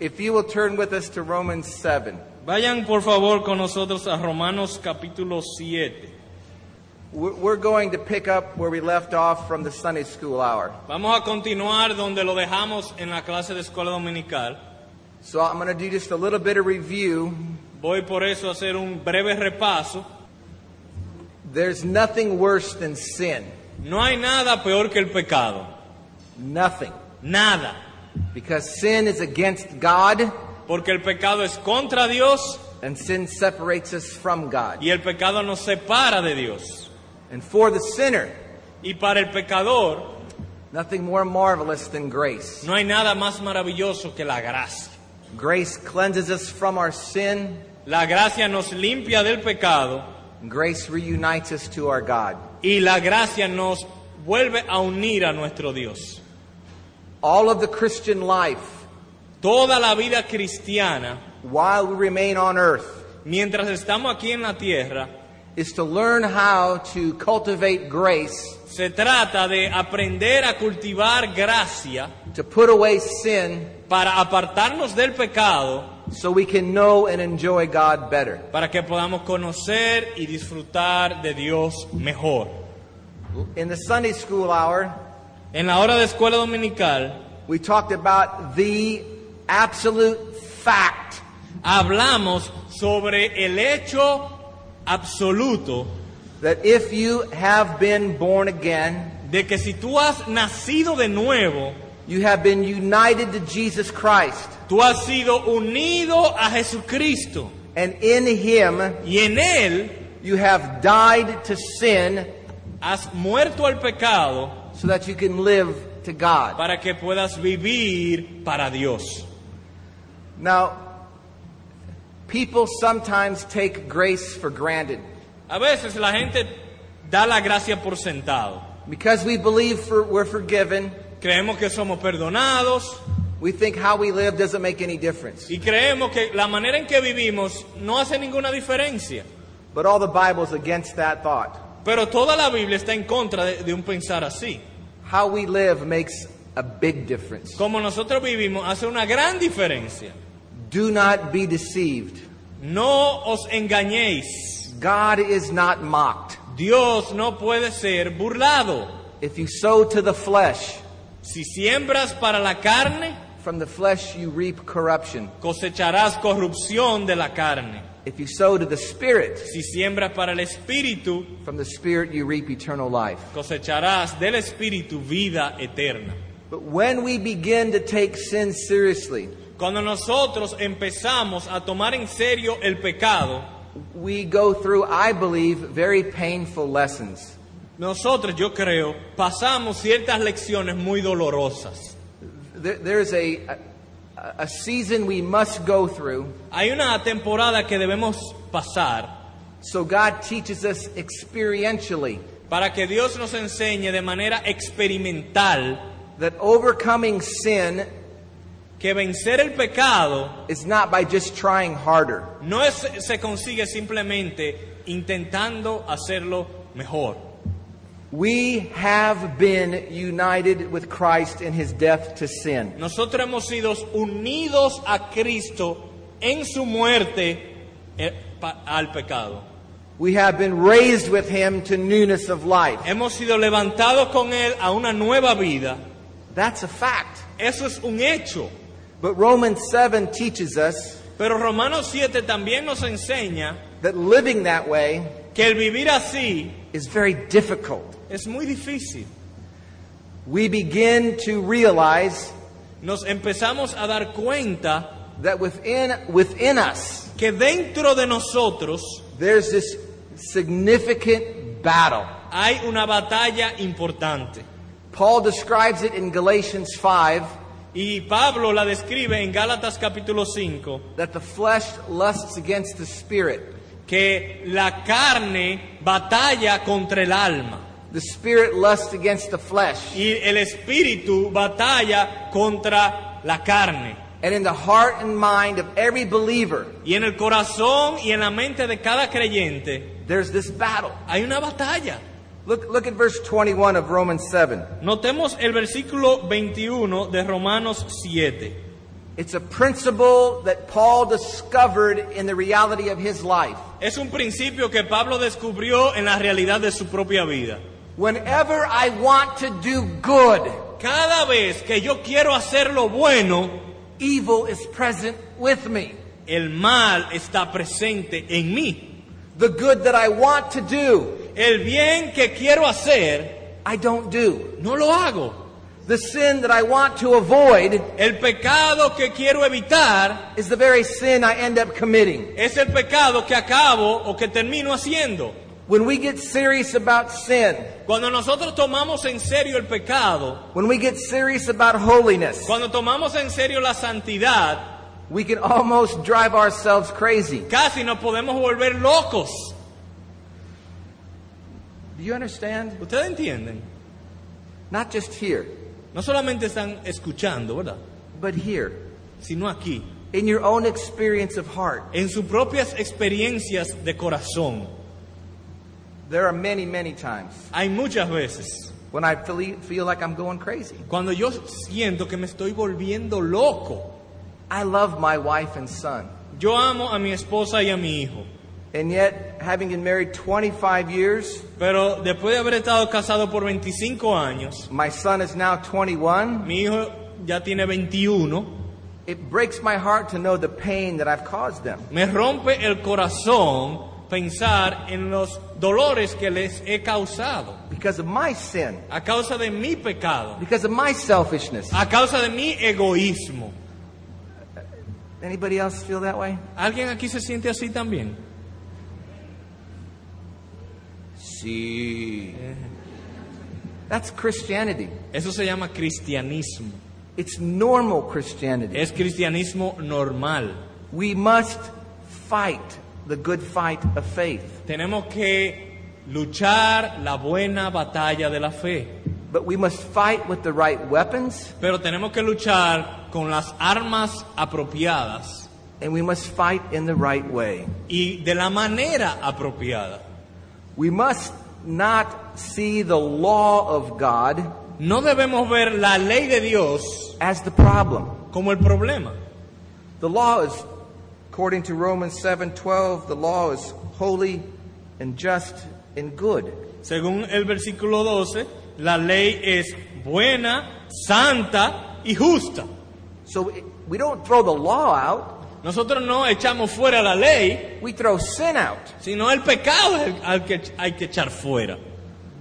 If you will turn with us to Romans 7. Vayan por favor con nosotros a Romanos capítulo 7. We're going to pick up where we left off from the Sunday school hour. Vamos a continuar donde lo dejamos en la clase de escuela dominical. So I'm going to do just a little bit of review. Voy por eso a hacer un breve repaso. There's nothing worse than sin. No hay nada peor que el pecado. Nothing. Nada. Because sin is against God Porque el pecado es contra Dios and sin separates us from God. y el pecado nos separa de Dios. And for the sinner, Y para el pecador nothing more marvelous than grace. no hay nada más maravilloso que la gracia. Grace cleanses us from our sin. La gracia nos limpia del pecado Grace reunites us to our God. y la gracia nos vuelve a unir a nuestro Dios. All of the Christian life, Toda la vida cristiana, while we remain on earth, mientras estamos aquí en la tierra, is to learn how to cultivate grace, se trata de aprender a cultivar gracia to put away sin, para apartarnos del pecado, so we can know and enjoy God better. para que podamos conocer y disfrutar de Dios mejor. In the Sunday school hour, En la hora de escuela dominical we talked about the absolute fact. hablamos sobre el hecho absoluto that if you have been born again, de que si tú has nacido de nuevo, you have been united to Jesus Christ, tú has sido unido a Jesucristo. And in Him y en Él you have died to sin. has muerto al pecado so that you can live to God. para que puedas vivir para Dios. Now, people sometimes take grace for granted. A veces la gente da la gracia por sentado. Because we believe for, we're forgiven, Creemos que somos perdonados we think how we live doesn't make any difference. y creemos que la manera en que vivimos no hace ninguna diferencia. But all the Bible's against that thought. Pero toda la Biblia está en contra de, de un pensar así. How we live makes a big difference. Como nosotros vivimos hace una gran diferencia. Do not be deceived. No os engañéis. God is not mocked. Dios no puede ser burlado. If you sow to the flesh, Si siembras para la carne, from the flesh you reap corruption. cosecharás corrupción de la carne. If you sow to the Spirit, Si siembras para el espíritu, from the Spirit you reap eternal life. cosecharás del espíritu vida eterna. But when we begin to take sin seriously, Cuando nosotros empezamos a tomar en serio el pecado, we go through, I believe, very painful lessons. nosotros, yo creo, pasamos ciertas lecciones muy dolorosas. There, there's a, a, a season we must go through, Hay una temporada que debemos pasar so God teaches us experientially para que Dios nos enseñe de manera experimental that overcoming sin que vencer el pecado is not by just trying harder. no es- se consigue simplemente intentando hacerlo mejor. We have been united with Christ in his death to sin. Nosotros hemos sido unidos a Cristo en su muerte eh, al pecado. We have been raised with him to newness of life. Hemos sido levantados con Él a una nueva vida. That's a fact. Eso es un hecho. But Romans 7 teaches us Pero Romanos 7 también nos enseña that living that way que el vivir así is very difficult. es muy difícil. We begin to realize Nos empezamos a dar cuenta that within, within us, que dentro de nosotros there's this significant battle. hay una batalla importante. Paul describes it in Galatians 5 Y Pablo la describe en Gálatas capítulo 5, that the flesh lusts against the spirit, que la carne batalla contra el alma the spirit lusts against the flesh. y el espíritu batalla contra la carne. And in the heart and mind of every believer, Y en el corazón y en la mente de cada creyente there's this battle. hay una batalla. Look, look at verse 21 of Romans 7. Notemos el versículo 21 de Romanos 7. It's a principle that Paul discovered in the reality of his life. Es un principio que Pablo descubrió en la realidad de su propia vida. Whenever I want to do good, Cada vez que yo quiero hacer lo bueno, evil is present with me. el mal está presente en mí. The good that I want to do, El bien que quiero hacer, I don't do. no lo hago. The sin that I want to avoid El pecado que quiero evitar is the very sin I end up committing. es el pecado que acabo o que termino haciendo. When we get serious about sin, Cuando nosotros tomamos en serio el pecado, when we get serious about holiness, cuando tomamos en serio la santidad, we can almost drive ourselves crazy. casi nos podemos volver locos. Do you understand? ¿Ustedes entienden? Not just here, No solamente están escuchando, ¿verdad? but here. Sino aquí, In your own experience of heart, en sus propias experiencias de corazón. there are many, many times Hay muchas veces when I feel, feel like I'm going crazy. cuando yo siento que me estoy volviendo loco. I love my wife and son. Yo amo a mi esposa y a mi hijo, And yet, having been married 25 years, pero después de haber estado casado por 25 años, my son is now 21. mi hijo ya tiene 21, It breaks my heart to know the pain that I've caused them. me rompe el corazón pensar en los dolores que les he causado Because of my sin, a causa de mi pecado, because of my selfishness. a causa de mi egoísmo. Anybody else feel that way? ¿Alguien aquí se siente así también? See. That's Christianity. Eso se llama cristianismo. It's normal Christianity. Es cristianismo normal. We must fight the good fight of faith. Tenemos que luchar la buena batalla de la fe. But we must fight with the right weapons Pero tenemos que luchar con las armas apropiadas and we must fight in the right way. y de la manera apropiada. We must not see the law of God No debemos ver la ley de Dios as the problem. como el problema. The law is according to Romans 7:12, the law is holy and just and good. Según el versículo 12, la ley es buena, santa y justa. So we don't throw the law out, Nosotros no echamos fuera la ley, we throw sin out. sino el pecado es el al que hay que echar fuera.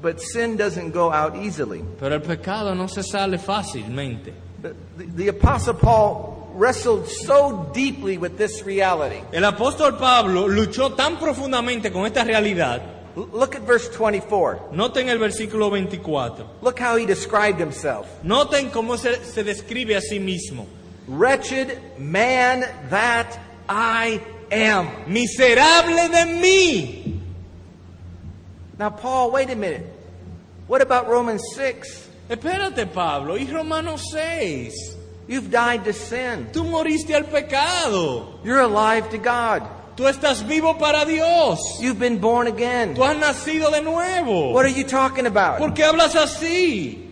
But sin doesn't go out easily. Pero el pecado no se sale fácilmente. The, the, the Apostle Paul wrestled so deeply with this reality. El apóstol Pablo luchó tan profundamente con esta realidad. Look at verse 24. Noten el versículo 24. Look how he described himself. Noten cómo se, se describe a sí mismo. Wretched man that I am. Miserable de mí. Now, Paul, wait a minute. What about Romans 6? Espérate, Pablo. Y Romanos 6. You've died to sin. Tú moriste al pecado. You're alive to God. Tú estás vivo para Dios. You've been born again. Tú has nacido de nuevo. What are you talking about? ¿Por qué hablas así?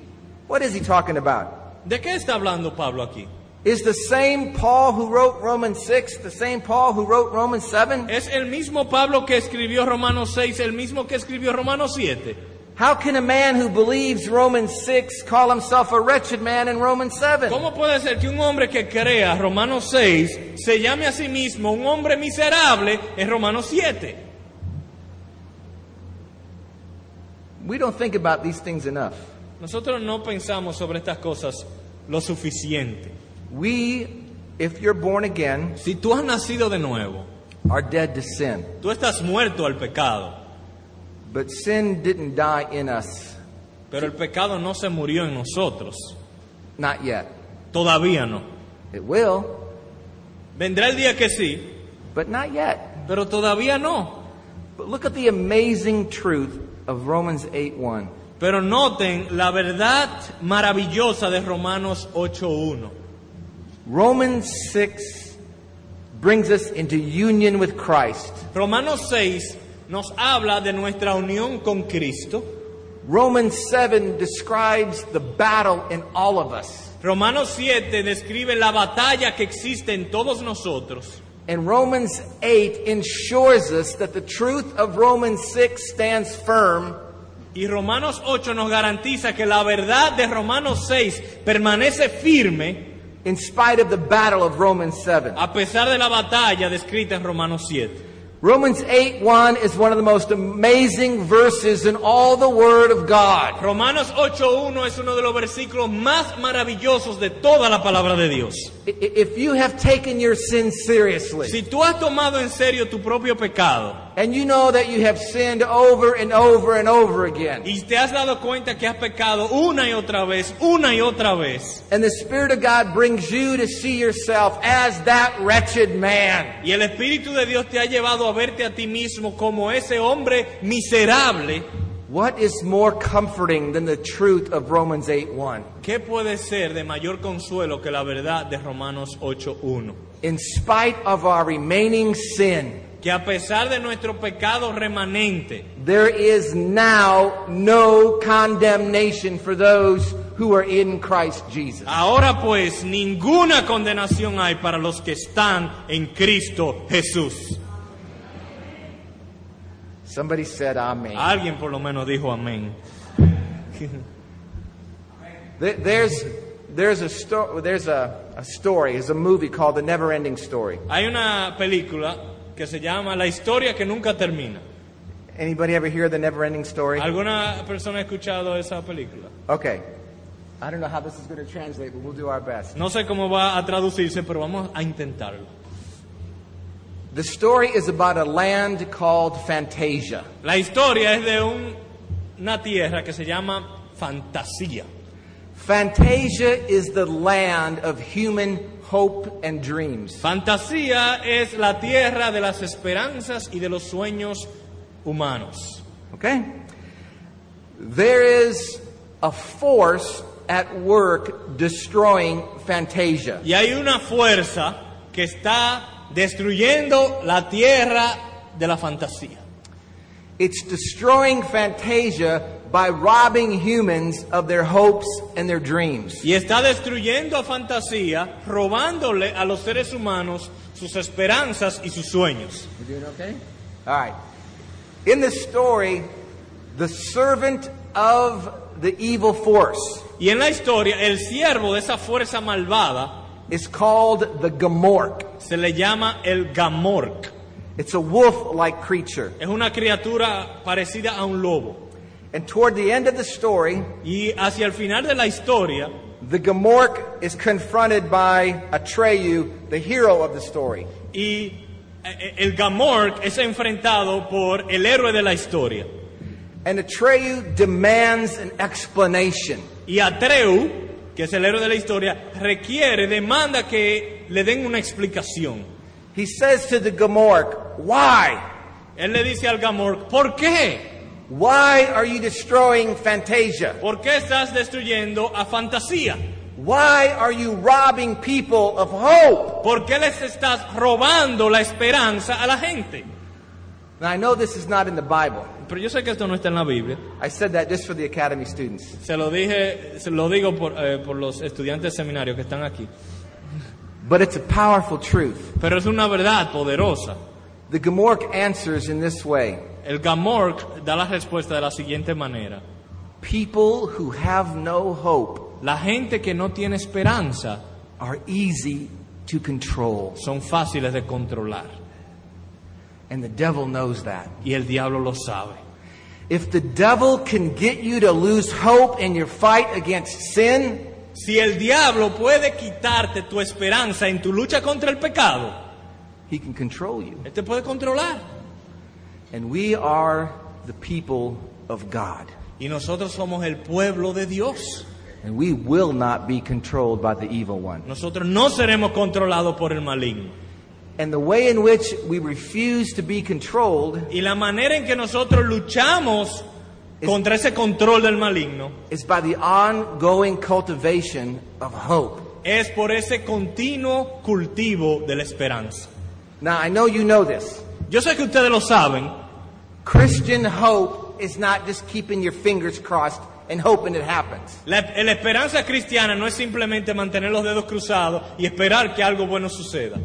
What is he talking about? ¿De qué está hablando Pablo aquí? Is the same Paul who wrote Romans 6 the same Paul who wrote Romans 7? ¿Es el mismo Pablo que escribió Romanos 6 el mismo que escribió Romanos 7? How can a man who believes Romans 6 call himself a wretched man in Romans 7? ¿Cómo puede ser que un hombre que crea Romanos 6 se llame a sí mismo un hombre miserable en Romanos 7? We don't think about these things enough. Nosotros no pensamos sobre estas cosas lo suficiente. We, if you're born again, Si tú has nacido de nuevo, are dead to sin. tú estás muerto al pecado, But sin didn't die in us. pero el pecado no se murió en nosotros. Not yet. Todavía no. It will, Vendrá el día que sí, but not yet. pero todavía no. But look at the amazing truth of Romans 8 1. Pero noten la verdad maravillosa de Romanos 8.1. Romans 6 brings us into union with Christ. Romanos 6 nos habla de nuestra unión con Cristo. Romans 7 describes the battle in all of us. Romanos 7 describe la batalla que existe en todos nosotros. And Romans 8 ensures us that the truth of Romans 6 stands firm Y Romanos 8 nos garantiza que la verdad de Romanos 6 permanece firme in spite of the battle of Romans 7. a pesar de la batalla descrita en Romanos 7. Romans 8 1 is one of the most amazing verses in all the Word of God. Romanos 8.1 es uno de los versículos más maravillosos de toda la palabra de Dios. If you have taken your sin seriously, Si tú has tomado en serio tu propio pecado and you know that you have sinned over and over and over again, y te has dado cuenta que has pecado una y otra vez, una y otra vez, and the Spirit of God brings you to see yourself as that wretched man, y el Espíritu de Dios te ha llevado a verte a ti mismo como ese hombre miserable, what is more comforting than the truth of Romans 8 1? ¿qué puede ser de mayor consuelo que la verdad de Romanos 8.1? In spite of our remaining sin, Que a pesar de nuestro pecado remanente, there is now no condemnation for those who are in Christ Jesus. ahora pues ninguna condenación hay para los que están en Cristo Jesús. Somebody said, Amen. Alguien por lo menos dijo amén. There- There's, there's, a, sto- there's a, a story, there's a movie called The Never Ending Story. Hay una película que se llama La historia que nunca termina. Anybody ever hear The Never Ending Story? ¿Alguna persona ha escuchado esa película? Okay. I don't know how this is going to translate, but we'll do our best. No sé cómo va a traducirse, pero vamos a intentarlo. The story is about a land called Fantasia. La historia es de un- una tierra que se llama Fantasía. Fantasia is the land of human hope and dreams. Fantasía es la tierra de las esperanzas y de los sueños humanos. Okay? There is a force at work destroying Fantasia. Y hay una fuerza que está destruyendo la tierra de la fantasía. It's destroying Fantasia by robbing humans of their hopes and their dreams. Y está destruyendo a fantasía, robándole a los seres humanos sus esperanzas y sus sueños. You doing okay? All right. In this story, the servant of the evil force Y en la historia, el siervo de esa fuerza malvada is called the Gmork. se le llama el Gmork. It's a wolf like creature. Es una criatura parecida a un lobo. And toward the end of the story, Y hacia el final de la historia, the Gmork is confronted by Atreyu, the hero of the story. y eh, el Gmork es enfrentado por el héroe de la historia. And Atreyu demands an explanation. Y Atreu, que es el héroe de la historia, requiere, demanda que le den una explicación. He says to the Gmork, Why? Él le dice al Gamork, ¿por qué? Why are you destroying Fantasia? ¿Por qué estás destruyendo a Fantasía? Why are you robbing people of hope? ¿Por qué les estás robando la esperanza a la gente? Now, I know this is not in the Bible. Pero yo sé que esto no está en la Biblia. I said that just for the Academy students. Se lo dije, se lo digo por, eh, por los estudiantes de seminario que están aquí. But it's a powerful truth. Pero es una verdad poderosa. The Gmork answers in this way El Gamork da la respuesta de la siguiente manera. People who have no hope La gente que no tiene esperanza are easy to control. son fáciles de controlar. And the devil knows that. Y el diablo lo sabe. If the devil can get you to lose hope in your fight against sin, Si el diablo puede quitarte tu esperanza en tu lucha contra el pecado, he can control you. él te puede controlar. And we are the people of God. Y nosotros somos el pueblo de Dios. And we will not be controlled by the evil one. Nosotros no seremos controlados por el maligno. And the way in which we refuse to be controlled Y la manera en que nosotros luchamos contra ese control del maligno is by the ongoing cultivation of hope. es por ese continuo cultivo de la esperanza. Now, I know you know this. Yo sé que ustedes lo saben. Christian hope is not just keeping your fingers crossed and hoping it happens. La, la esperanza cristiana no es simplemente mantener los dedos cruzados y esperar que algo bueno suceda.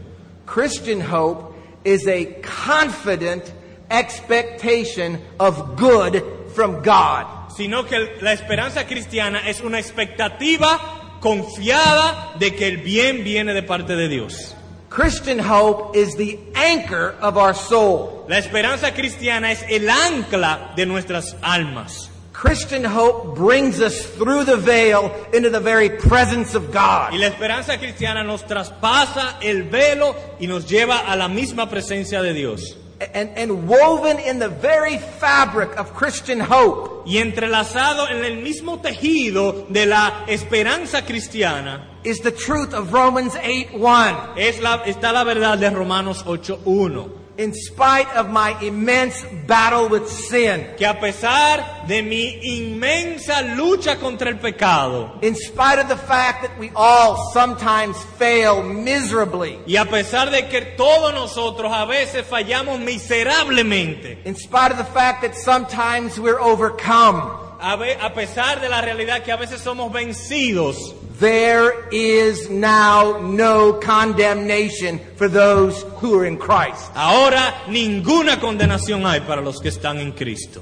Christian hope is a confident expectation of good from God. Sino que la esperanza cristiana es una expectativa confiada de que el bien viene de parte de Dios. Christian hope is the anchor of our soul. La esperanza cristiana es el ancla de nuestras almas. Christian hope brings us through the veil into the very presence of God. Y la esperanza cristiana nos traspasa el velo y nos lleva a la misma presencia de Dios. And, and woven in the very fabric of Christian hope Y entrelazado en el mismo tejido de la esperanza cristiana is the truth of Romans 8 1. es la, está la verdad de Romanos 8.1. In spite of my immense battle with sin, Que a pesar de mi inmensa lucha contra el pecado, in spite of the fact that we all sometimes fail miserably, y a pesar de que todos nosotros a veces fallamos miserablemente, in spite of the fact that sometimes we're overcome, a, ve- a pesar de la realidad que a veces somos vencidos, there is now no condemnation for those who are in Christ. ahora ninguna condenación hay para los que están en Cristo.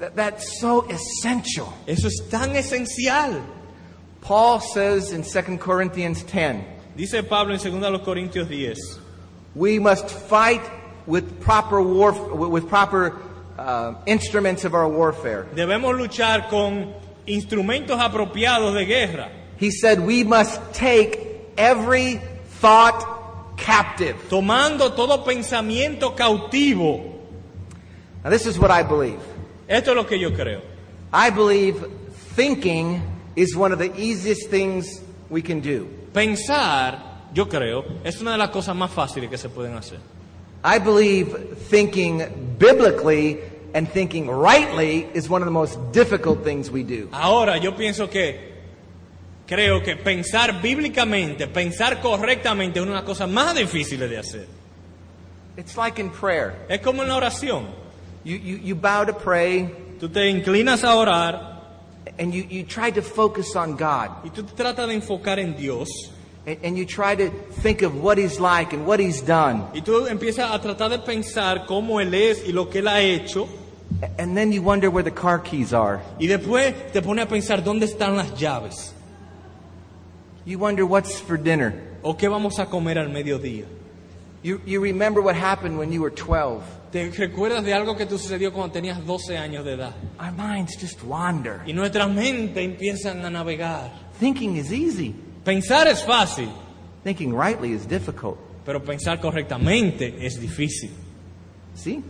That- that's so essential. Eso es tan esencial. Paul says in 2 Corinthians 10, Dice Pablo en 2 los Corintios 10, we must fight with proper warf- with proper uh, instruments of our warfare. debemos luchar con instrumentos apropiados de guerra, He said we must take every thought captive. tomando todo pensamiento cautivo. Now this is what I believe. Esto es lo que yo creo. I believe thinking is one of the easiest things we can do. Pensar, yo creo, es una de las cosas más fáciles que se pueden hacer. I believe thinking biblically and thinking rightly is one of the most difficult things we do. Ahora, yo pienso que, creo que pensar bíblicamente, pensar correctamente es una cosas más difíciles de hacer. It's like in prayer. Es como en la oración. You, you, you bow to pray Tú te inclinas a orar and you, you try to focus on God. y tú te tratas de enfocar en Dios And, you try to think of what He's like and what He's done. y tú empiezas a tratar de pensar cómo Él es y lo que Él ha hecho And then you wonder where the car keys are. y después te pones a pensar dónde están las llaves You wonder what's for dinner. o qué vamos a comer al mediodía. You, you remember what happened when you were 12. ¿Te recuerdas de algo que te sucedió cuando tenías 12 años de edad? Our minds just wander. Y nuestras mentes empiezan a navegar. Thinking is easy, Pensar es fácil, thinking rightly is difficult. pero pensar correctamente es difícil. See?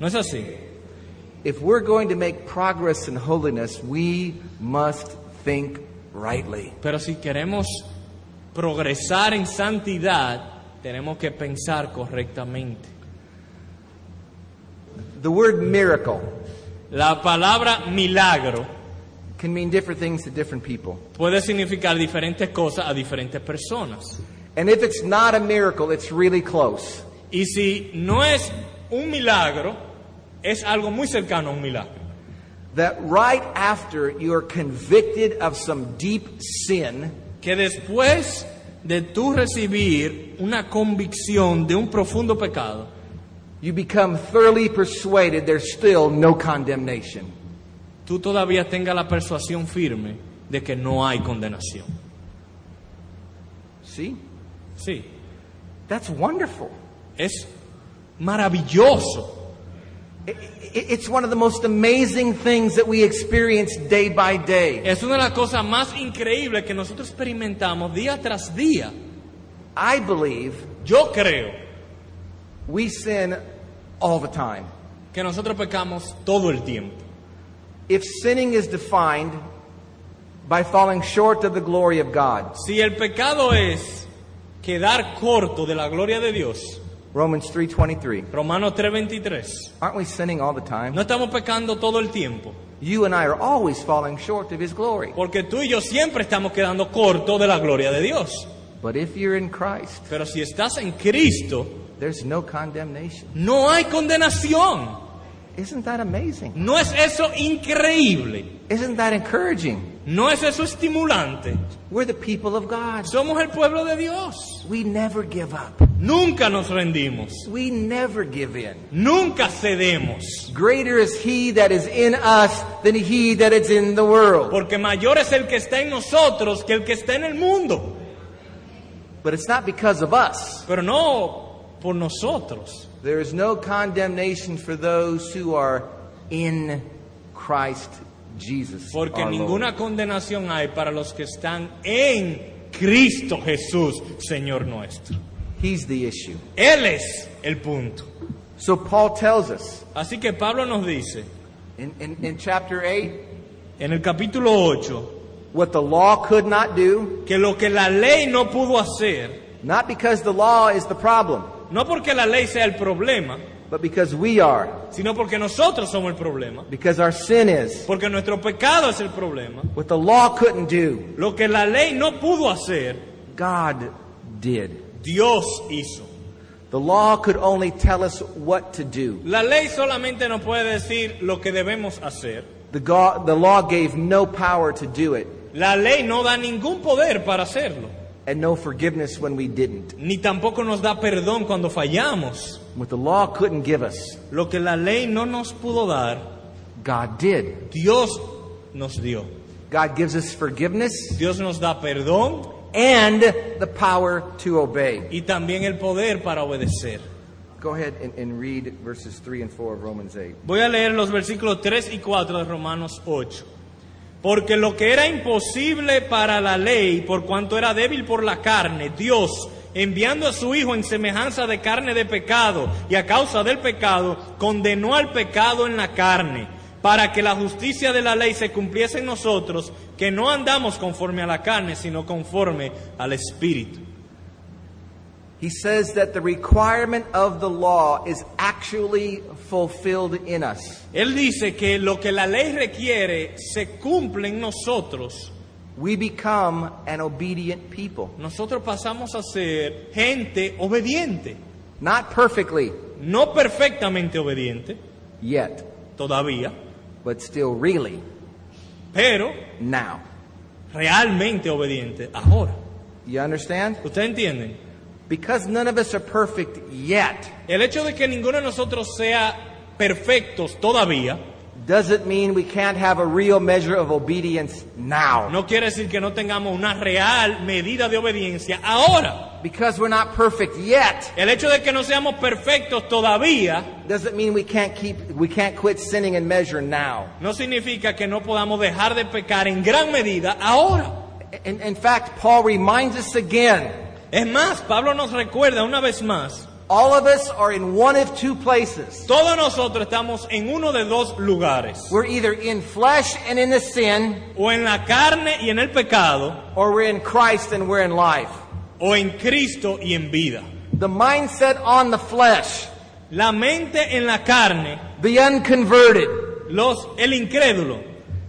¿No es así? If we're going to make progress in holiness, we must think rightly. Pero si queremos progresar en santidad, tenemos que pensar correctamente. The word miracle La palabra milagro can mean different things to different people. puede significar diferentes cosas a diferentes personas. And if it's not a miracle, it's really close. Y si no es un milagro, es algo muy cercano a un milagro. That right after you're convicted of some deep sin, Que después de tú recibir una convicción de un profundo pecado, you become thoroughly persuaded there's still no condemnation. Tú todavía tengas la persuasión firme de que no hay condenación. See? Sí, That's wonderful. es maravilloso. It's one of the most amazing things that we experience day by day. Es una de las cosas más increíbles que nosotros experimentamos día tras día. I believe Yo creo we sin all the time. que nosotros pecamos todo el tiempo. If sinning is defined by falling short of the glory of God, Si el pecado es quedar corto de la gloria de Dios, Romans 3:23, Romanos 3:23, aren't we sinning all the time? no estamos pecando todo el tiempo, You and I are always falling short of his glory. porque tú y yo siempre estamos quedando corto de la gloria de Dios. But if you're in Christ, Pero si estás en Cristo, there's no condemnation. no hay condenación. Isn't that amazing? ¿No es eso increíble? Isn't that encouraging? ¿No es eso estimulante? We're the people of God. Somos el pueblo de Dios. We never give up. Nunca nos rendimos. We never give in. Nunca cedemos. Greater is he that is in us than he that is in the world. Porque mayor es el que está en nosotros que el que está en el mundo. But it's not because of us. Pero no por nosotros. There is no condemnation for those who are in Christ Jesus. Porque our Lord. ninguna condenación hay para los que están en Cristo Jesús, Señor nuestro. He's the issue. Él es el punto. So Paul tells us Así que Pablo nos dice in, in, in chapter 8 en el capítulo 8 what the law could not do, que lo que la ley no pudo hacer, not because the law is the problem, no porque la ley sea el problema, but because we are, sino porque nosotros somos el problema, because our sin is. porque nuestro pecado es el problema. What the law couldn't do, Lo que la ley no pudo hacer, God did. Dios hizo. The law could only tell us what to do. La ley solamente nos puede decir lo que debemos hacer. The, go- the law gave no power to do it La ley no da ningún poder para hacerlo, and no forgiveness when we didn't. ni tampoco nos da perdón cuando fallamos. What the law couldn't give us, Lo que la ley no nos pudo dar, God did. Dios nos dio. God gives us forgiveness Dios nos da perdón and the power to obey. y también el poder para obedecer. Go ahead and, and read verses 3 and 4 of Romans 8. Voy a leer los versículos 3 y 4 de Romanos 8. Porque lo que era imposible para la ley, por cuanto era débil por la carne, Dios, enviando a su Hijo en semejanza de carne de pecado y a causa del pecado, condenó al pecado en la carne, para que la justicia de la ley se cumpliese en nosotros, que no andamos conforme a la carne, sino conforme al Espíritu. He says that the requirement of the law is actually fulfilled in us. Él dice que lo que la ley requiere se cumple en nosotros. We become an obedient people. Nosotros pasamos a ser gente obediente, Not perfectly no perfectamente obediente yet, todavía, but still really pero now. realmente obediente ahora. You understand? ¿Ustedes entienden? Because none of us are perfect yet El hecho de que ninguno de nosotros sea perfectos todavía doesn't mean we can't have a real measure of obedience now. no quiere decir que no tengamos una real medida de obediencia ahora. Because we're not perfect yet El hecho de que no seamos perfectos todavía doesn't mean we can't keep we can't quit sinning and measure now. no significa que no podamos dejar de pecar en gran medida ahora. In, in fact, Paul reminds us again Es más, Pablo nos recuerda una vez más, all of us are in one of two places. todos nosotros estamos en uno de dos lugares, We're either in flesh and in the sin, o en la carne y en el pecado, or we're in Christ and we're in life. o en Cristo y en vida. The mindset on the flesh, La mente en la carne, the unconverted, los, el incrédulo,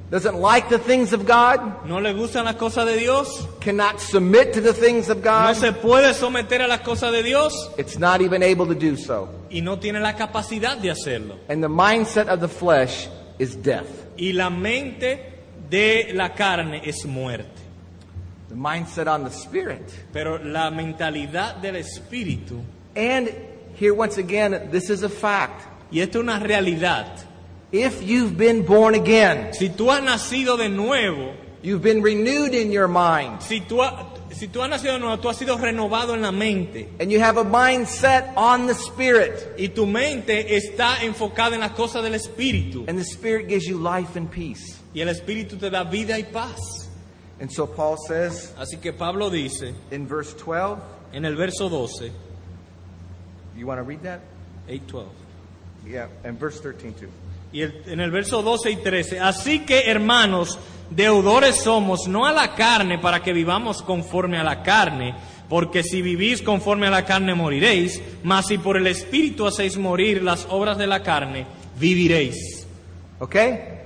doesn't like the things of God, no le gustan las cosas de Dios, cannot submit to the things of God. no God. se puede someter a las cosas de Dios It's not even able to do so. y no tiene la capacidad de hacerlo. And the mindset of the flesh is death. Y la mente de la carne es muerte. The mindset on the spirit. Pero la mentalidad del espíritu, And here once again, this is a fact. y esto es una realidad, If you've been born again, si tú has nacido de nuevo, you've been renewed in your mind, si tú, ha- si tú has nacido de nuevo, tú has sido renovado en la mente and you have a mindset on the spirit, y tu mente está enfocada en las cosas del espíritu and the spirit gives you life and peace. y el espíritu te da vida y paz. And so Paul says Así que Pablo dice in verse 12, en el verso 12, you want to read that? 8:12. Yeah, and verse 13 too. Y el- en el verso 12 y 13, así que hermanos, deudores somos, no a la carne para que vivamos conforme a la carne, porque si vivís conforme a la carne moriréis, mas si por el Espíritu hacéis morir las obras de la carne, viviréis. Okay?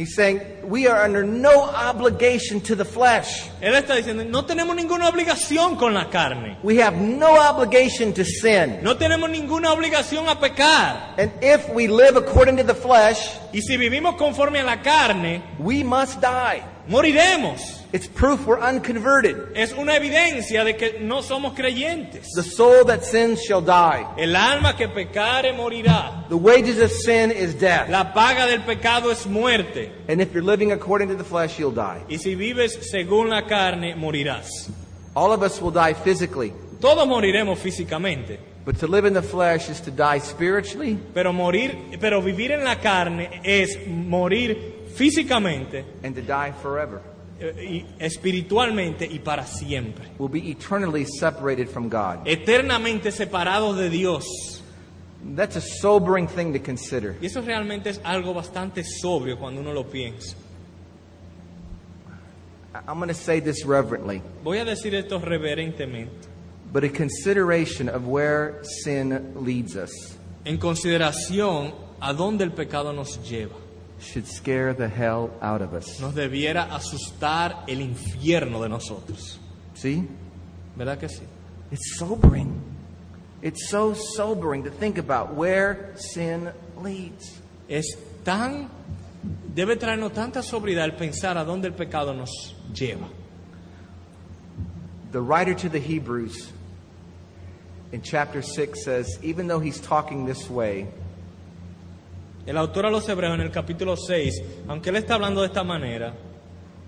He's saying we are under no obligation to the flesh. Él está diciendo, no tenemos ninguna obligación con la carne. We have no obligation to sin. No tenemos ninguna obligación a pecar. And if we live according to the flesh, Y si vivimos conforme a la carne, we must die. moriremos. It's proof we're unconverted. Es una evidencia de que no somos creyentes. The soul that sins shall die. El alma que pecare morirá. The wages of sin is death. La paga del pecado es muerte. And if you're living according to the flesh, you'll die. Y si vives según la carne, morirás. All of us will die physically. Todos moriremos físicamente. But to live in the flesh is to die spiritually Pero morir, pero vivir en la carne es morir físicamente, and to die forever. Eh, y espiritualmente y para siempre. We'll be eternally separated from God. Eternamente separados de Dios. That's a sobering thing to consider. Y eso realmente es algo bastante sobrio cuando uno lo piensa. I'm going to say this reverently, Voy a decir esto reverentemente. but a consideration of where sin leads us En consideración a dónde el pecado nos lleva. Should scare the hell out of us. Nos debiera asustar el infierno de nosotros. See? ¿Verdad que sí? It's sobering. It's so sobering to think about where sin leads. Es tan, debe traernos tanta sobriedad el pensar a dónde el pecado nos lleva. The writer to the Hebrews in chapter 6 says, even though he's talking this way, El autor a los Hebreos en el capítulo 6, aunque él está hablando de esta manera,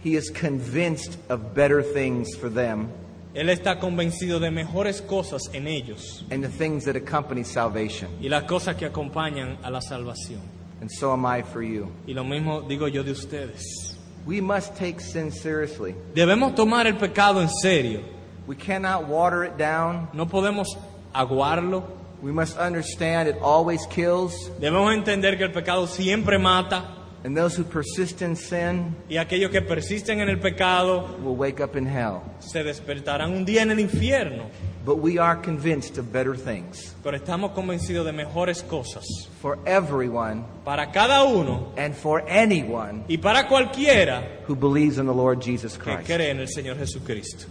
he is convinced of better things for them él está convencido de mejores cosas en ellos and the things that accompany salvation. y las cosas que acompañan a la salvación. And so am I for you. Y lo mismo digo yo de ustedes. We must take sin seriously. Debemos tomar el pecado en serio. We cannot water it down. No podemos aguarlo. We must understand it always kills. Debemos entender que el pecado siempre mata And those who persist in sin y aquellos que persisten en el pecado will wake up in hell. se despertarán un día en el infierno. But we are convinced of better things Pero estamos convencidos de mejores cosas for everyone para cada uno and for anyone y para cualquiera who believes in the Lord Jesus que Christ. cree en el Señor Jesucristo.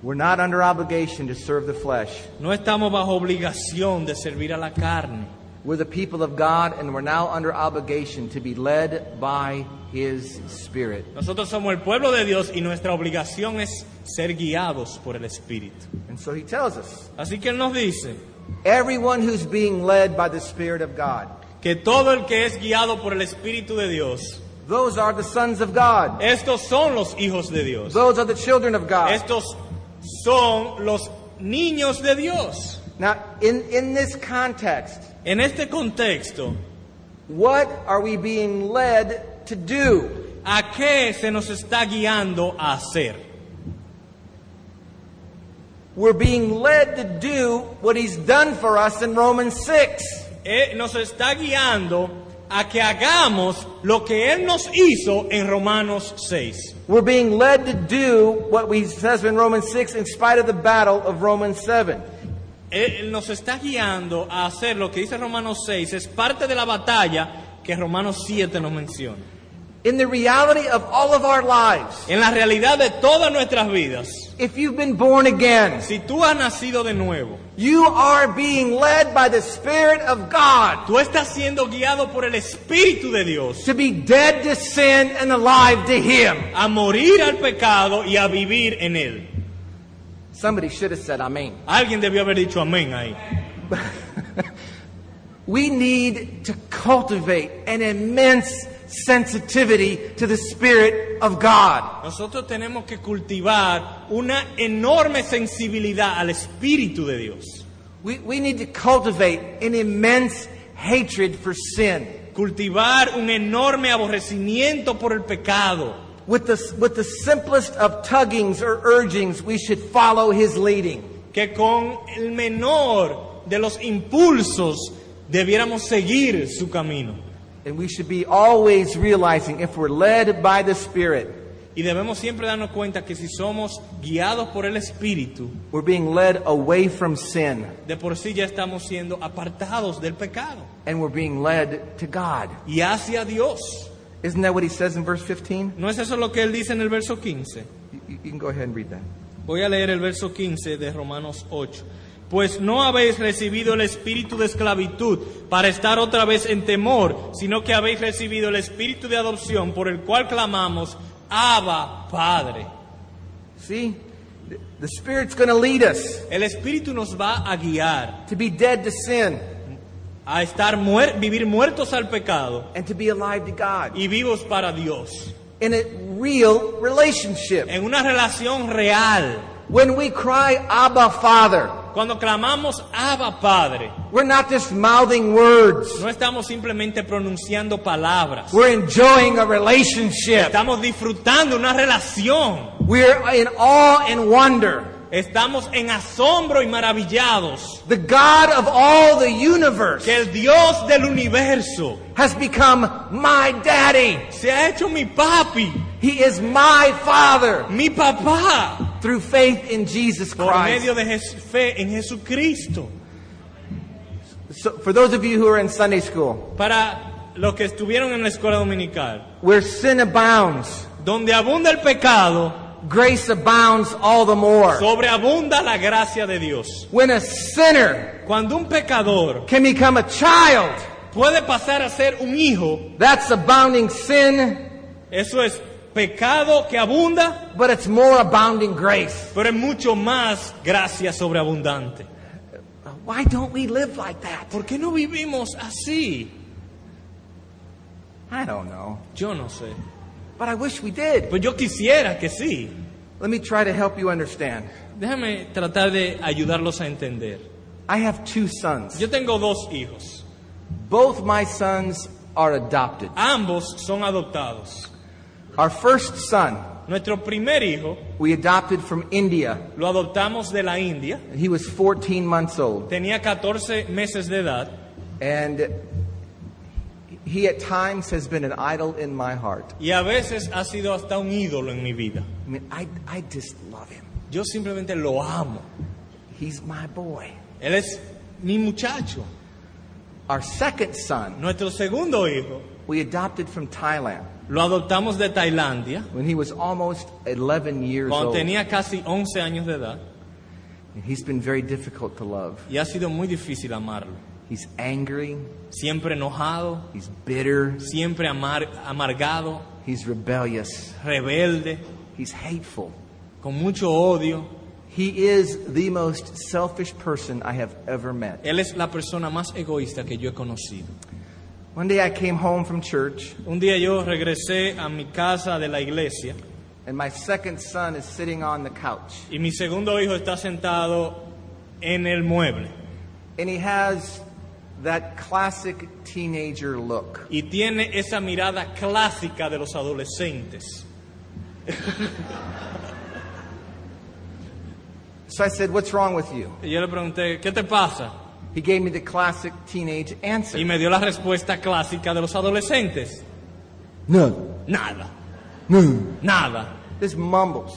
We're not under obligation to serve the flesh. No estamos bajo obligación de servir a la carne. We're the people of God, and we're now under obligation to be led by His Spirit. Nosotros somos el pueblo de Dios y nuestra obligación es ser guiados por el Espíritu. And so He tells us Así que Él nos dice everyone who's being led by the Spirit of God, que todo el que es guiado por el Espíritu de Dios, those are the sons of God, estos son los hijos de Dios. those are the children of God. Estos son los niños de Dios. Now, in, in this context, En este contexto, what are we being led to do? ¿a qué se nos está guiando a hacer? We're being led to do what He's done for us in Romans 6. Eh, nos está guiando a que hagamos lo que Él nos hizo en Romanos 6. We're being led to do what we says in Romans 6 in spite of the battle of Romans 7. Él nos está guiando a hacer lo que dice Romanos 6, es parte de la batalla que Romanos 7 nos menciona. In the reality of all of our lives, En la realidad de todas nuestras vidas, if you've been born again, si tú has nacido de nuevo, you are being led by the Spirit of God tú estás siendo guiado por el Espíritu de Dios to be dead to sin and alive to Him. a morir al pecado y a vivir en él. Somebody should have said, Amen. Alguien debió haber dicho amén ahí. We need to cultivate an immense sensitivity to the Spirit of God. Nosotros tenemos que cultivar una enorme sensibilidad al Espíritu de Dios. We, we need to cultivate an immense hatred for sin. Cultivar un enorme aborrecimiento por el pecado. With the, with the simplest of tuggings or urgings, we should follow His leading. Que con el menor de los impulsos debiéramos seguir su camino. And we should be always realizing if we're led by the Spirit, Y debemos siempre darnos cuenta que si somos guiados por el Espíritu, we're being led away from sin de por sí ya estamos siendo apartados del pecado and we're being led to God. y hacia Dios. Isn't that what he says in verse 15? ¿No es eso lo que él dice en el verso 15? You, you- you can go ahead and read that. Voy a leer el verso 15 de Romanos 8. Pues no habéis recibido el espíritu de esclavitud para estar otra vez en temor, sino que habéis recibido el espíritu de adopción por el cual clamamos, Abba, Padre. See? The- Spirit's going to lead us El espíritu nos va a guiar to be dead to sin a estar muer- vivir muertos al pecado and to be alive to God y vivos para Dios, in a real relationship. en una relación real. When we cry, Abba, Father, Cuando clamamos Abba, Padre, we're not just mouthing words. no estamos simplemente pronunciando palabras. We're enjoying a relationship. Estamos disfrutando una relación. We're in awe and wonder. Estamos en asombro y maravillados The God of all the universe que el Dios del universo has become my daddy. se ha hecho mi papi, He is my father mi papá, through faith in Jesus por medio Christ. de Jes- fe en Jesucristo. So, for those of you who are in Sunday school, Para los que estuvieron en la escuela dominical, where sin abounds, donde abunda el pecado, grace abounds all the more. sobreabunda la gracia de Dios. When a sinner Cuando un pecador can become a child, puede pasar a ser un hijo, that's abounding sin, eso es pecado que abunda, but it's more abounding grace. pero es mucho más gracia sobreabundante. Why don't we live like that? ¿Por qué no vivimos así? I don't know, Yo no sé. but I wish we did. Pues yo quisiera que sí. Let me try to help you understand. Déjame tratar de ayudarlos a entender. I have two sons. Yo tengo dos hijos. Both my sons are adopted. Ambos son adoptados. Our first son, Nuestro primer hijo we adopted from India. lo adoptamos de la India. He was 14 months old. Tenía 14 meses de edad And he at times has been an idol in my heart. y a veces ha sido hasta un ídolo en mi vida. I mean, I, I just love him. Yo simplemente lo amo. He's my boy. Él es mi muchacho. Our second son, Nuestro segundo hijo we adopted from Thailand lo adoptamos de Tailandia when he was almost 11 years cuando old. tenía casi 11 años de edad And he's been very difficult to love. y ha sido muy difícil amarlo. He's angry, Siempre enojado, he's bitter, siempre amar- amargado, he's rebellious, rebelde, he's hateful. con mucho odio. He is the most selfish person I have ever met. Él es la persona más egoísta que yo he conocido. One day I came home from church, Un día yo regresé a mi casa de la iglesia and my second son is sitting on the couch. y mi segundo hijo está sentado en el mueble And he has that classic teenager look. y tiene esa mirada clásica de los adolescentes. So I said, What's wrong with you? Y yo le pregunté, ¿qué te pasa? He gave me the classic teenage Y answer me dio la respuesta clásica de los adolescentes. No, Nada, no. nada. This mumbles.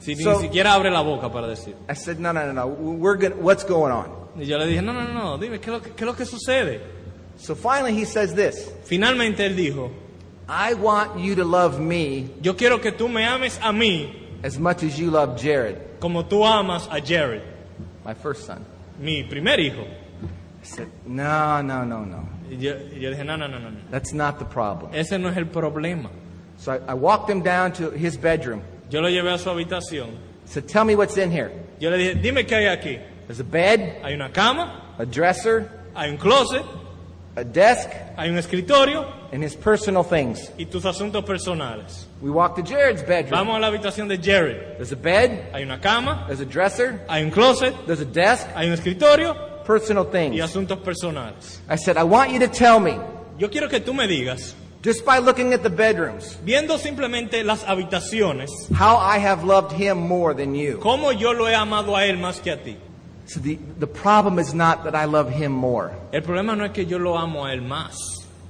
Si ni So- siquiera abre la boca para decir. I said, No, no, no, no. We're gonna, what's going on? Y yo le dije, no, no, no, no, dime, ¿qué es, lo que, qué es lo que sucede? So finally he says this Finalmente él dijo, I want you to love me yo quiero que tú me ames a mí as much as you love Jared, como tú amas a Jared, my first son. Mi primer hijo. I said, No, no, no, no. Y yo, yo dije, no, no, no, no, no. That's not the problem. Ese no es el problema. So I, I walked him down to his bedroom. Yo lo llevé a su habitación. I said, Tell me what's in here. Yo le dije, dime qué hay aquí. There's a bed, Hay una cama, a dresser, hay un closet, a desk, hay un escritorio and his personal things. y tus asuntos personales. We walk to Jared's bedroom. Vamos a la habitación de Jared. There's a bed, Hay una cama, there's a dresser, hay un closet, there's a desk, hay un escritorio personal y things. asuntos personales. I said, I want you to tell me, Yo quiero que tú me digas, just by looking at the bedrooms, viendo simplemente las habitaciones, how I have loved him more than you. cómo yo lo he amado a él más que a ti. So the, the problem is not that I love him more. El problema no es que yo lo amo a él más.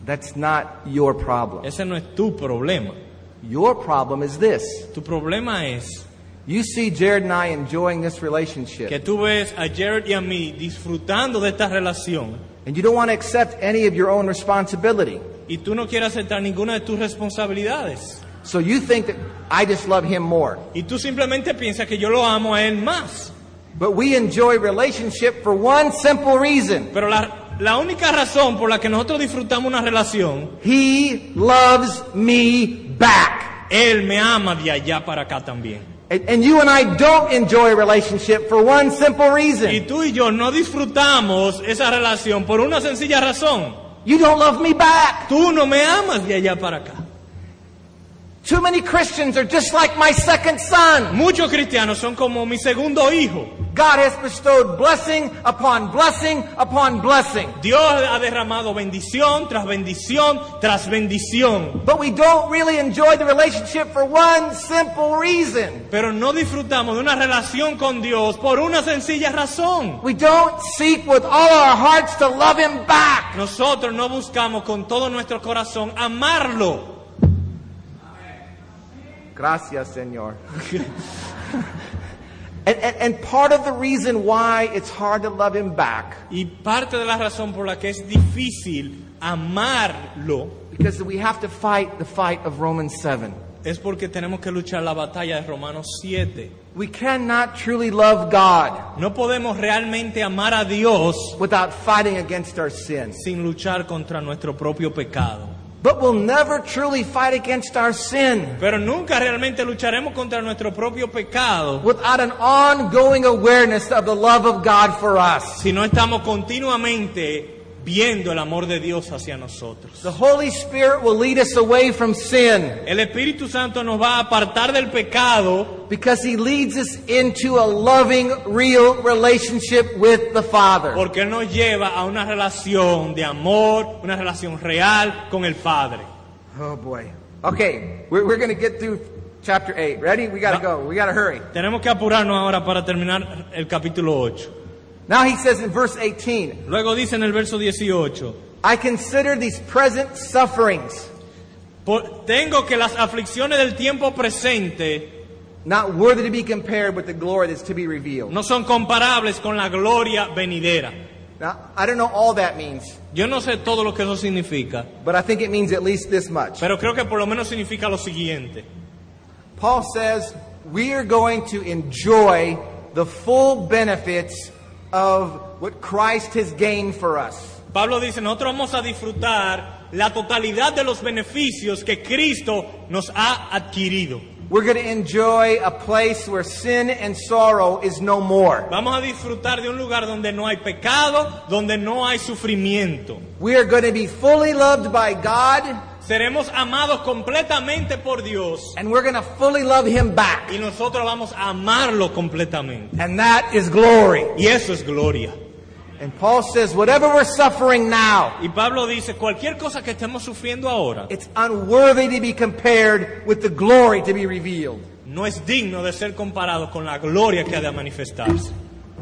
That's not your problem. Ese no es tu problema. Your problem is this. Tu problema es You see Jared and I enjoying this relationship. que tú ves a Jared y a mí disfrutando de esta relación and you don't want to accept any of your own responsibility. y tú no quieres aceptar ninguna de tus responsabilidades. So you think that I just love him more. Y tú simplemente piensas que yo lo amo a él más. But we enjoy relationship for one simple reason. Pero la, la única razón por la que nosotros disfrutamos una relación, He loves me back. él me ama de allá para acá también. And, and you and I don't enjoy a relationship for one simple Y reason. tú y yo no disfrutamos esa relación por una sencilla razón. You don't love me back. Tú no me amas de allá para acá. Too many Christians are just like my second son. Muchos cristianos son como mi segundo hijo. God has bestowed blessing upon blessing upon blessing. Dios ha derramado bendición tras bendición tras bendición. But we don't really enjoy the relationship for one simple reason. Pero no disfrutamos de una relación con Dios por una sencilla razón. We don't seek with all our hearts to love Him back. Nosotros no buscamos con todo nuestro corazón amarlo. Gracias, Señor. and, and, and part of the reason why it's hard to love Him back, Y parte de la razón por la que es difícil amarlo because we have to fight the fight of Romans 7. es porque tenemos que luchar la batalla de Romanos 7. We cannot truly love God No podemos realmente amar a Dios without fighting against our sin. sin luchar contra nuestro propio pecado. But we'll never truly fight against our sin Pero nunca realmente lucharemos contra nuestro propio pecado without an ongoing awareness of the love of God for us. si no estamos continuamente viendo el amor de Dios hacia nosotros. The Holy Spirit will lead us away from sin El Espíritu Santo nos va a apartar del pecado because He leads us into a loving, real relationship with the Father. porque Él nos lleva a una relación de amor, una relación real con el Padre. Oh boy. Okay, we're, we're going to get through chapter 8. Ready? We got to go. We got to hurry. Tenemos que apurarnos ahora para terminar el capítulo 8. Now he says in verse 18, Luego dice en el verso 18, I consider these present sufferings "Por- tengo que las aflicciones del tiempo presente not worthy to be compared with the glory that's to be revealed. no son comparables con la gloria venidera. Now, I don't know all that means, Yo no sé todo lo que eso significa, but I think it means at least this much. pero creo que por lo menos significa lo siguiente. Paul says we are going to enjoy the full benefits of what Christ has gained for us. Pablo dice, nosotros vamos a disfrutar la totalidad de los beneficios que Cristo nos ha adquirido. We're going to enjoy a place where sin and sorrow is no more. Vamos a disfrutar de un lugar donde no hay pecado, donde no hay sufrimiento. We are going to be fully loved by God, Seremos amados completamente por Dios and we're going to fully love Him back. y nosotros vamos a amarlo completamente. And that is glory. Y eso es gloria. And Paul says, whatever we're suffering now, Y Pablo dice, cualquier cosa que estemos sufriendo ahora it's unworthy to be compared with the glory to be revealed. no es digno de ser comparado con la gloria que ha de manifestarse.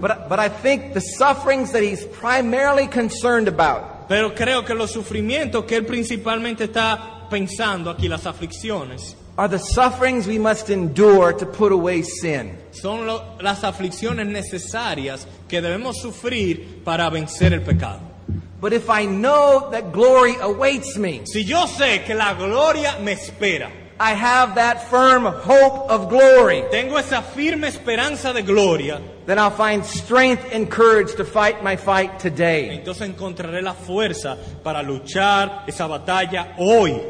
But, but I think the sufferings that he's primarily concerned about Pero creo que los sufrimientos que él principalmente está pensando aquí, las aflicciones, are the sufferings we must endure to put away sin. son lo- las aflicciones necesarias que debemos sufrir para vencer el pecado. But if I know that glory awaits me, Si yo sé que la gloria me espera, I have that firm hope of glory, tengo esa firme esperanza de gloria, then I'll find strength and courage to fight my fight today. entonces encontraré la fuerza para luchar esa batalla hoy.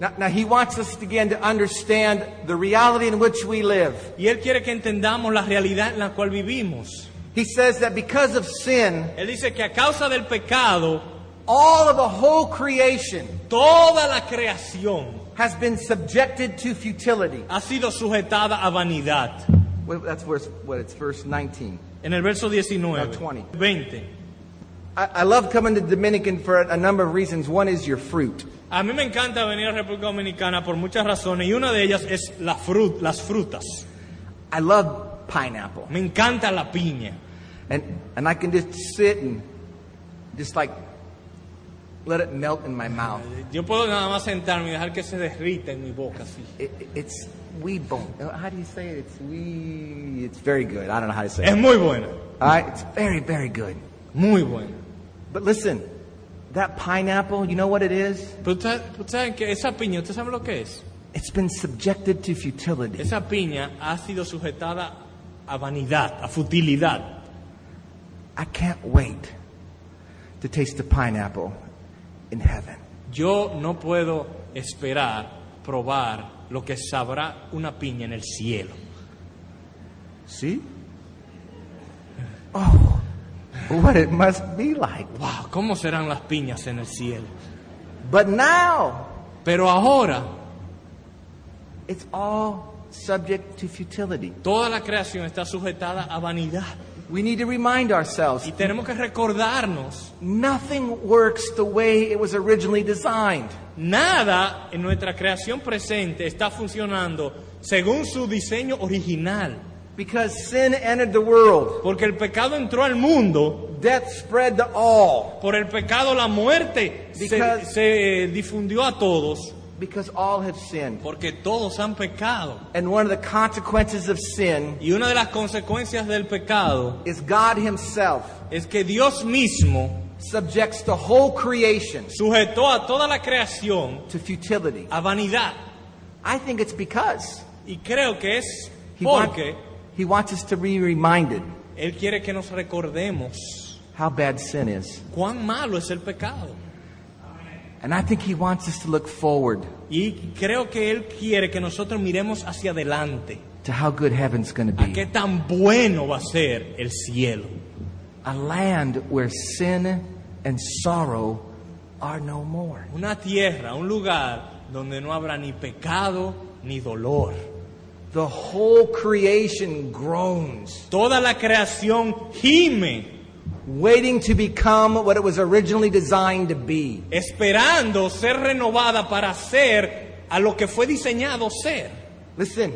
Now, now he wants us again to understand the reality in which we live. Y Él quiere que entendamos la realidad en la cual vivimos. He says that because of sin, Él dice que a causa del pecado, all of the whole creation toda la creación has been subjected to futility. ha sido sujetada a vanidad. Well, that's verse, what it's verse 19. En el verso 19, No, 20. 20. I, I love coming to Dominican for a number of reasons. One is your fruit. A mí me encanta venir a República Dominicana por muchas razones y una de ellas es la frut, las frutas. I love pineapple. Me encanta la piña. And, and I can just sit and just like let it melt in my mouth. Yo puedo nada más sentarme y dejar que se derrita en mi boca así. It, it- it's wee bone. Uh, How do you say it? It's wee. It's very good. I don't know how to say Es it. muy buena, All right, it's very, very good. muy buena. But listen, That pineapple, you know what it is? Saben que esa piña. ¿Usted sabe lo que es? It's been subjected to futility. Esa piña ha sido sujetada a vanidad, a futilidad. I can't wait to taste the pineapple in heaven. Yo no puedo esperar probar lo que sabrá una piña en el cielo. See? Oh, what it must be like. Wow, ¿cómo serán las piñas en el cielo? But now, Pero ahora it's all subject to futility. toda la creación está sujetada a vanidad. We need to remind ourselves Y tenemos que recordarnos, nothing works the way it was originally designed. nada en nuestra creación presente está funcionando según su diseño original. Because sin entered the world, Porque el pecado entró al mundo, death spread to all. por el pecado la muerte se, se, eh, difundió a todos, Because all have sinned. porque todos han pecado. And one of the consequences of sin Y una de las consecuencias del pecado is God Himself es que Dios mismo subjects the whole creation sujetó a toda la creación to futility. a vanidad. I think it's because Y creo que es He, want- he wants us to be reminded Él quiere que nos recordemos how bad sin is. cuán malo es el pecado. And I think He wants us to look forward Y creo que Él quiere que nosotros miremos hacia adelante. to how good heaven's going to A qué be. tan bueno va a ser el cielo. A land where sin and sorrow are no more. Una tierra, un lugar donde no habrá ni pecado ni dolor. The whole creation groans, Toda la creación gime, waiting to become what it was originally designed to be. esperando ser renovada para ser a lo que fue diseñado ser. Listen,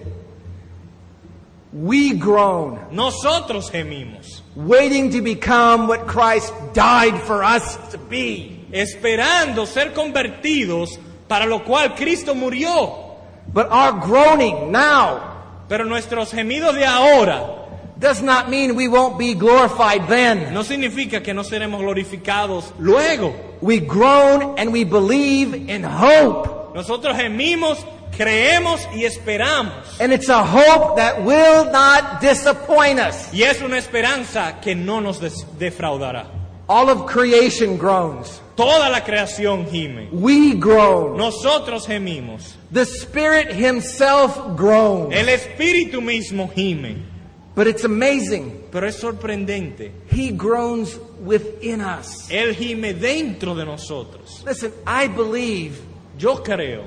we groan, Nosotros gemimos, waiting to become what Christ died for us to be. esperando ser convertidos para lo cual Cristo murió. But our groaning now Pero nuestros gemidos de ahora does not mean we won't be glorified then. no significa que no seremos glorificados luego. We groan and we believe in hope. Nosotros gemimos, creemos y esperamos. And it's a hope that will not disappoint us. Y es una esperanza que no nos defraudará. All of creation groans. Toda la creación gime. We groan. Nosotros gemimos. The Spirit Himself groans. El Espíritu mismo gime. But it's amazing. Pero es sorprendente. He groans within us. Él gime dentro de nosotros. Listen, I believe Yo creo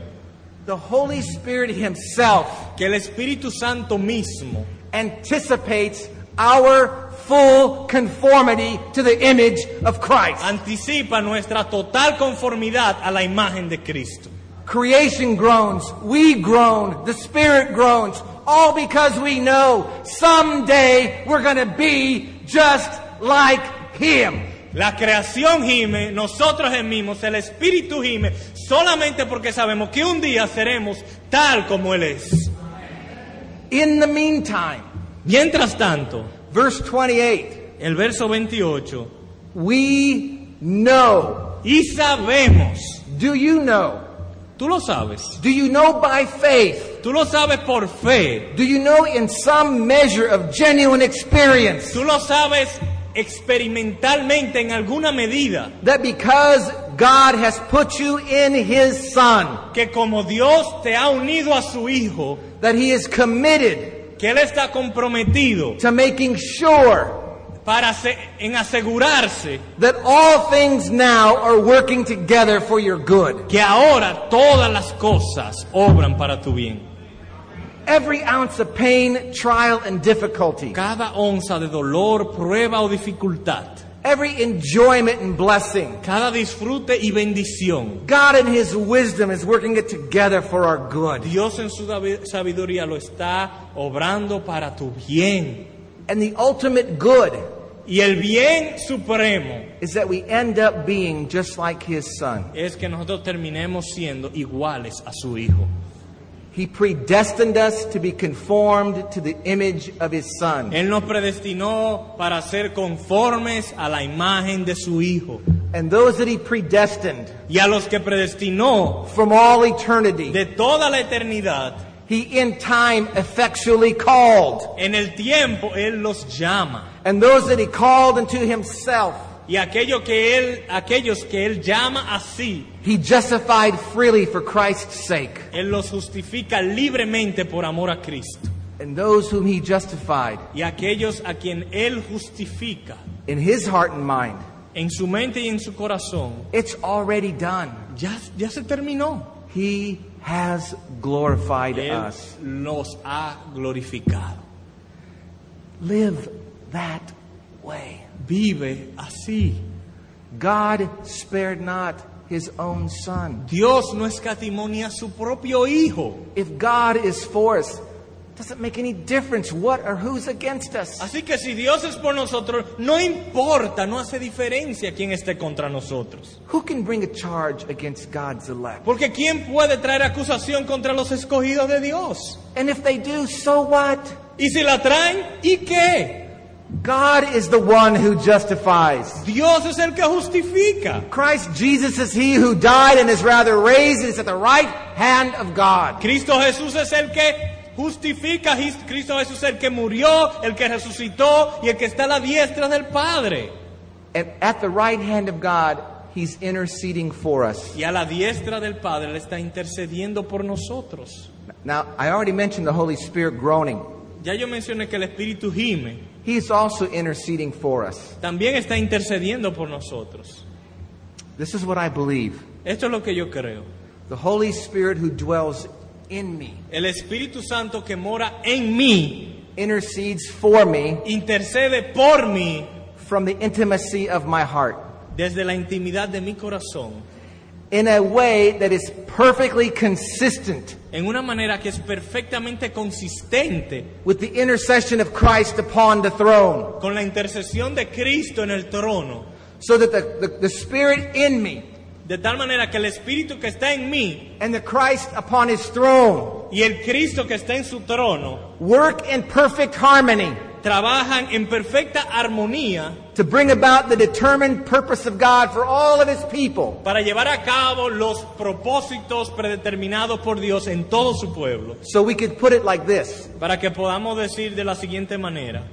the Holy Spirit Himself que el Espíritu Santo mismo anticipates our full conformity to the image of Christ. anticipa nuestra total conformidad a la imagen de Cristo. Creation groans, we groan, the Spirit groans, all because we know someday we're going to be just like Him. La creación gime, nosotros gemimos, el Espíritu gime, solamente porque sabemos que un día seremos tal como Él es. In the meantime, Mientras tanto, verse 28, el verso 28, we know. y sabemos, Do you know? Tú lo sabes, Do you know by faith? tú lo sabes por fe, Do you know in some measure of genuine experience? Tú lo sabes experimentalmente en alguna medida, that because God has put you in His Son, que como Dios te ha unido a su Hijo, that He is committed que Él está comprometido to making sure para en asegurarse that all things now are working together for your good. que ahora todas las cosas obran para tu bien. Every ounce of pain, trial, and difficulty, Cada onza de dolor, prueba o dificultad, every enjoyment and blessing, cada disfrute y bendición, God in His wisdom is working it together for our good. Dios en su sabiduría lo está obrando para tu bien. And the ultimate good Y el bien supremo is that we end up being just like His Son. es que nosotros terminemos siendo iguales a su Hijo. He predestined us to be conformed to the image of His Son. Él nos predestinó para ser conformes a la imagen de su Hijo. And those that he predestined y a los que predestinó from all eternity, de toda la eternidad, he in time effectually called. en el tiempo Él los llama. And those that he called unto himself, Y aquello que él, aquellos que Él llama así, he justified freely for Christ's sake. Él los justifica libremente por amor a Cristo. And those whom he justified Y aquellos a quien Él justifica in his heart and mind, en su mente y en su corazón, it's already done. ya, ya se terminó. He has glorified Él us. los ha glorificado. Live that way. Vive así. God spared not his own son. Dios no escatimó ni a su propio Hijo. If God is for us, doesn't make any difference what or who's against us. Así que si Dios es por nosotros, no importa, no hace diferencia quién esté contra nosotros. Who can bring a charge against God's elect? Porque ¿quién puede traer acusación contra los escogidos de Dios? And if they do, so what? Y si la traen, ¿y qué? God is the one who justifies. Dios es el que justifica. Christ Jesus is he who died and is rather raised and is at the right hand of God. Cristo Jesús es el que justifica. Cristo Jesús es el que murió, el que resucitó y el que está a la diestra del Padre. And at the right hand of God, he's interceding for us. Y a la diestra del Padre Él está intercediendo por nosotros. Now, I already mentioned the Holy Spirit groaning. Ya yo mencioné que el Espíritu gime. He's also interceding for us. También está intercediendo por nosotros. This is what I believe. Esto es lo que yo creo. The Holy Spirit who dwells in me El Espíritu Santo que mora en mí intercedes for me intercede por mí from the intimacy of my heart desde la intimidad de mi corazón in a way that is perfectly consistent en una manera que es perfectamente consistente with the intercession of Christ upon the throne. con la intercesión de Cristo en el trono, So that the, the, the Spirit in me de tal manera que el Espíritu que está en mí and the Christ upon his throne y el Cristo que está en su trono work in perfect harmony trabajan en perfecta armonía to bring about the determined purpose of God for all of his people. para llevar a cabo los propósitos predeterminados por Dios en todo su pueblo. So we could put it like this. Para que podamos decir de la siguiente manera.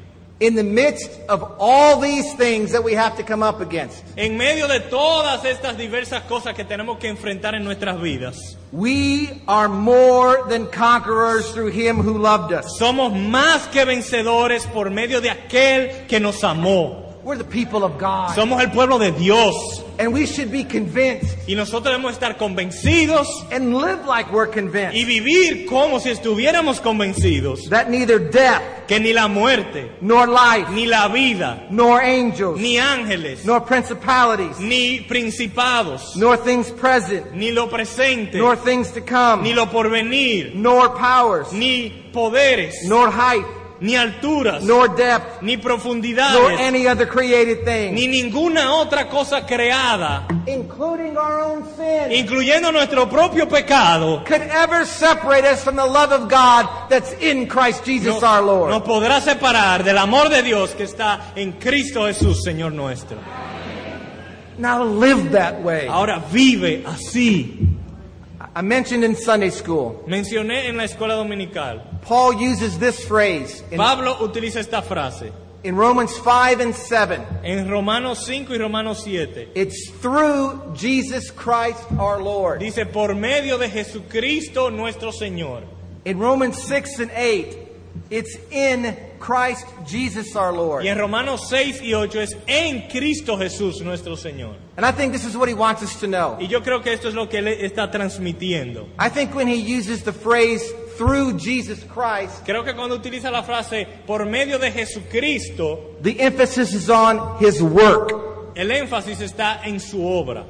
In the midst of all these things that we have to come up against, En medio de todas estas diversas cosas que tenemos que enfrentar en nuestras vidas, we are more than conquerors through him who loved us. somos más que vencedores por medio de aquel que nos amó. We're the people of God. Somos el pueblo de Dios And we should be convinced y nosotros debemos estar convencidos and live like we're y convinced vivir como si estuviéramos convencidos that neither death, que ni la muerte, nor life, ni la vida, nor angels, ni ángeles, nor principalities, ni principados, nor things present, ni lo presente, nor things to come, ni lo porvenir, nor powers, ni poderes, nor height, ni alturas, nor depth, ni nor profundidades, any other created thing, ni ninguna otra cosa creada, including our own sin, incluyendo nuestro propio pecado, could ever separate us from the love of God that's in Christ Jesus no- our Lord. nos podrá separar del amor de Dios que está en Cristo Jesús, Señor nuestro. Now live that way. Ahora vive así. I mentioned in Sunday school, Mencioné en la escuela dominical. Paul uses this phrase in, Pablo utiliza esta frase in Romans 5 and 7. en Romanos 5 y Romanos 7. It's through Jesus Christ our Lord. Dice, por medio de Jesucristo nuestro Señor. In Romans 6 and 8, it's in Christ Jesus our Lord. Y en Romanos 6 y 8 es en Cristo Jesús nuestro Señor. And I think this is what he wants us to know. Y yo creo que esto es lo que él está transmitiendo. I think when he uses the phrase through Jesus Christ, Creo que cuando utiliza la frase por medio de Jesucristo, the emphasis is on his work. el énfasis está en su obra.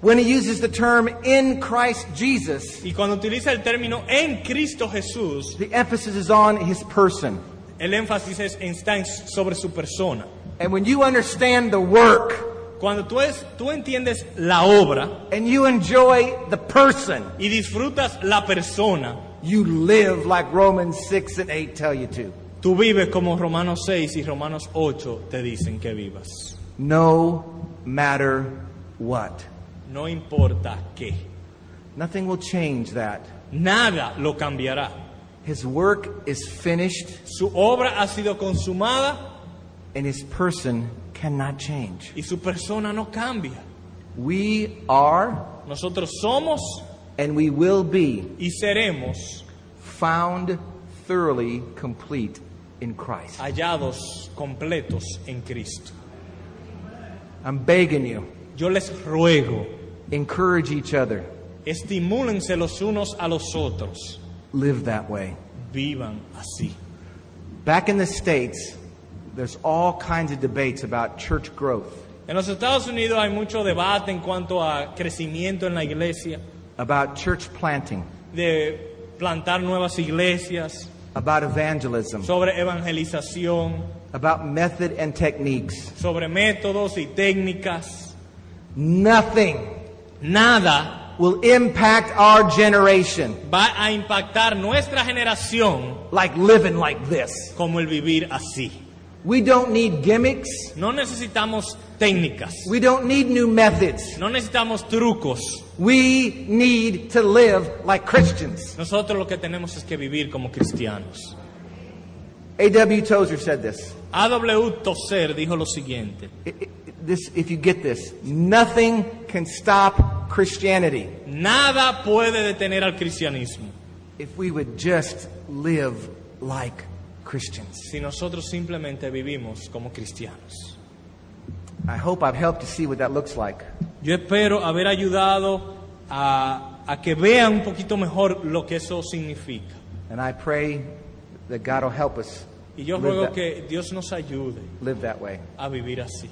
When he uses the term in Christ Jesus, Y cuando utiliza el término en Cristo Jesús, the emphasis is on his person. el énfasis es- está en- sobre su persona. And when you understand the work Cuando tú, es, tú entiendes la obra and you enjoy the person, y disfrutas la persona, you live like Romans 6 and 8 tell you to. tú vives como Romanos 6 y Romanos 8 te dicen que vivas. No matter what. No importa qué. Nothing will change that. Nada lo cambiará. His work is finished Su obra ha sido consumada and his person cannot change. y su persona no cambia. We are Nosotros somos and we will be y seremos found thoroughly complete in Christ. hallados completos en Cristo. I'm begging you, Yo les ruego, encourage each other, estimúlense los unos a los otros, live that way. vivan así. Back in the States, there's all kinds of debates about church growth, En los Estados Unidos hay mucho debate en cuanto a crecimiento en la iglesia, about church planting, de plantar nuevas iglesias, about evangelism, sobre evangelización, about method and techniques. sobre métodos y técnicas. Nothing Nada will impact our generation va a impactar nuestra generación like living like this. como el vivir así. We don't need gimmicks. No necesitamos técnicas, We don't need new methods. no necesitamos trucos. We need to live like Christians. Nosotros lo que tenemos es que vivir como cristianos. A.W. Tozer said this. A.W. Tozer dijo lo siguiente. This. If you get this, nothing can stop Christianity Nada puede detener al cristianismo if we would just live like Christians. si nosotros simplemente vivimos como cristianos. I hope I've helped see what that looks like. Yo espero haber ayudado a, a que vean un poquito mejor lo que eso significa. And I pray that God will help us Y yo ruego that, que Dios nos ayude live that way. a vivir así.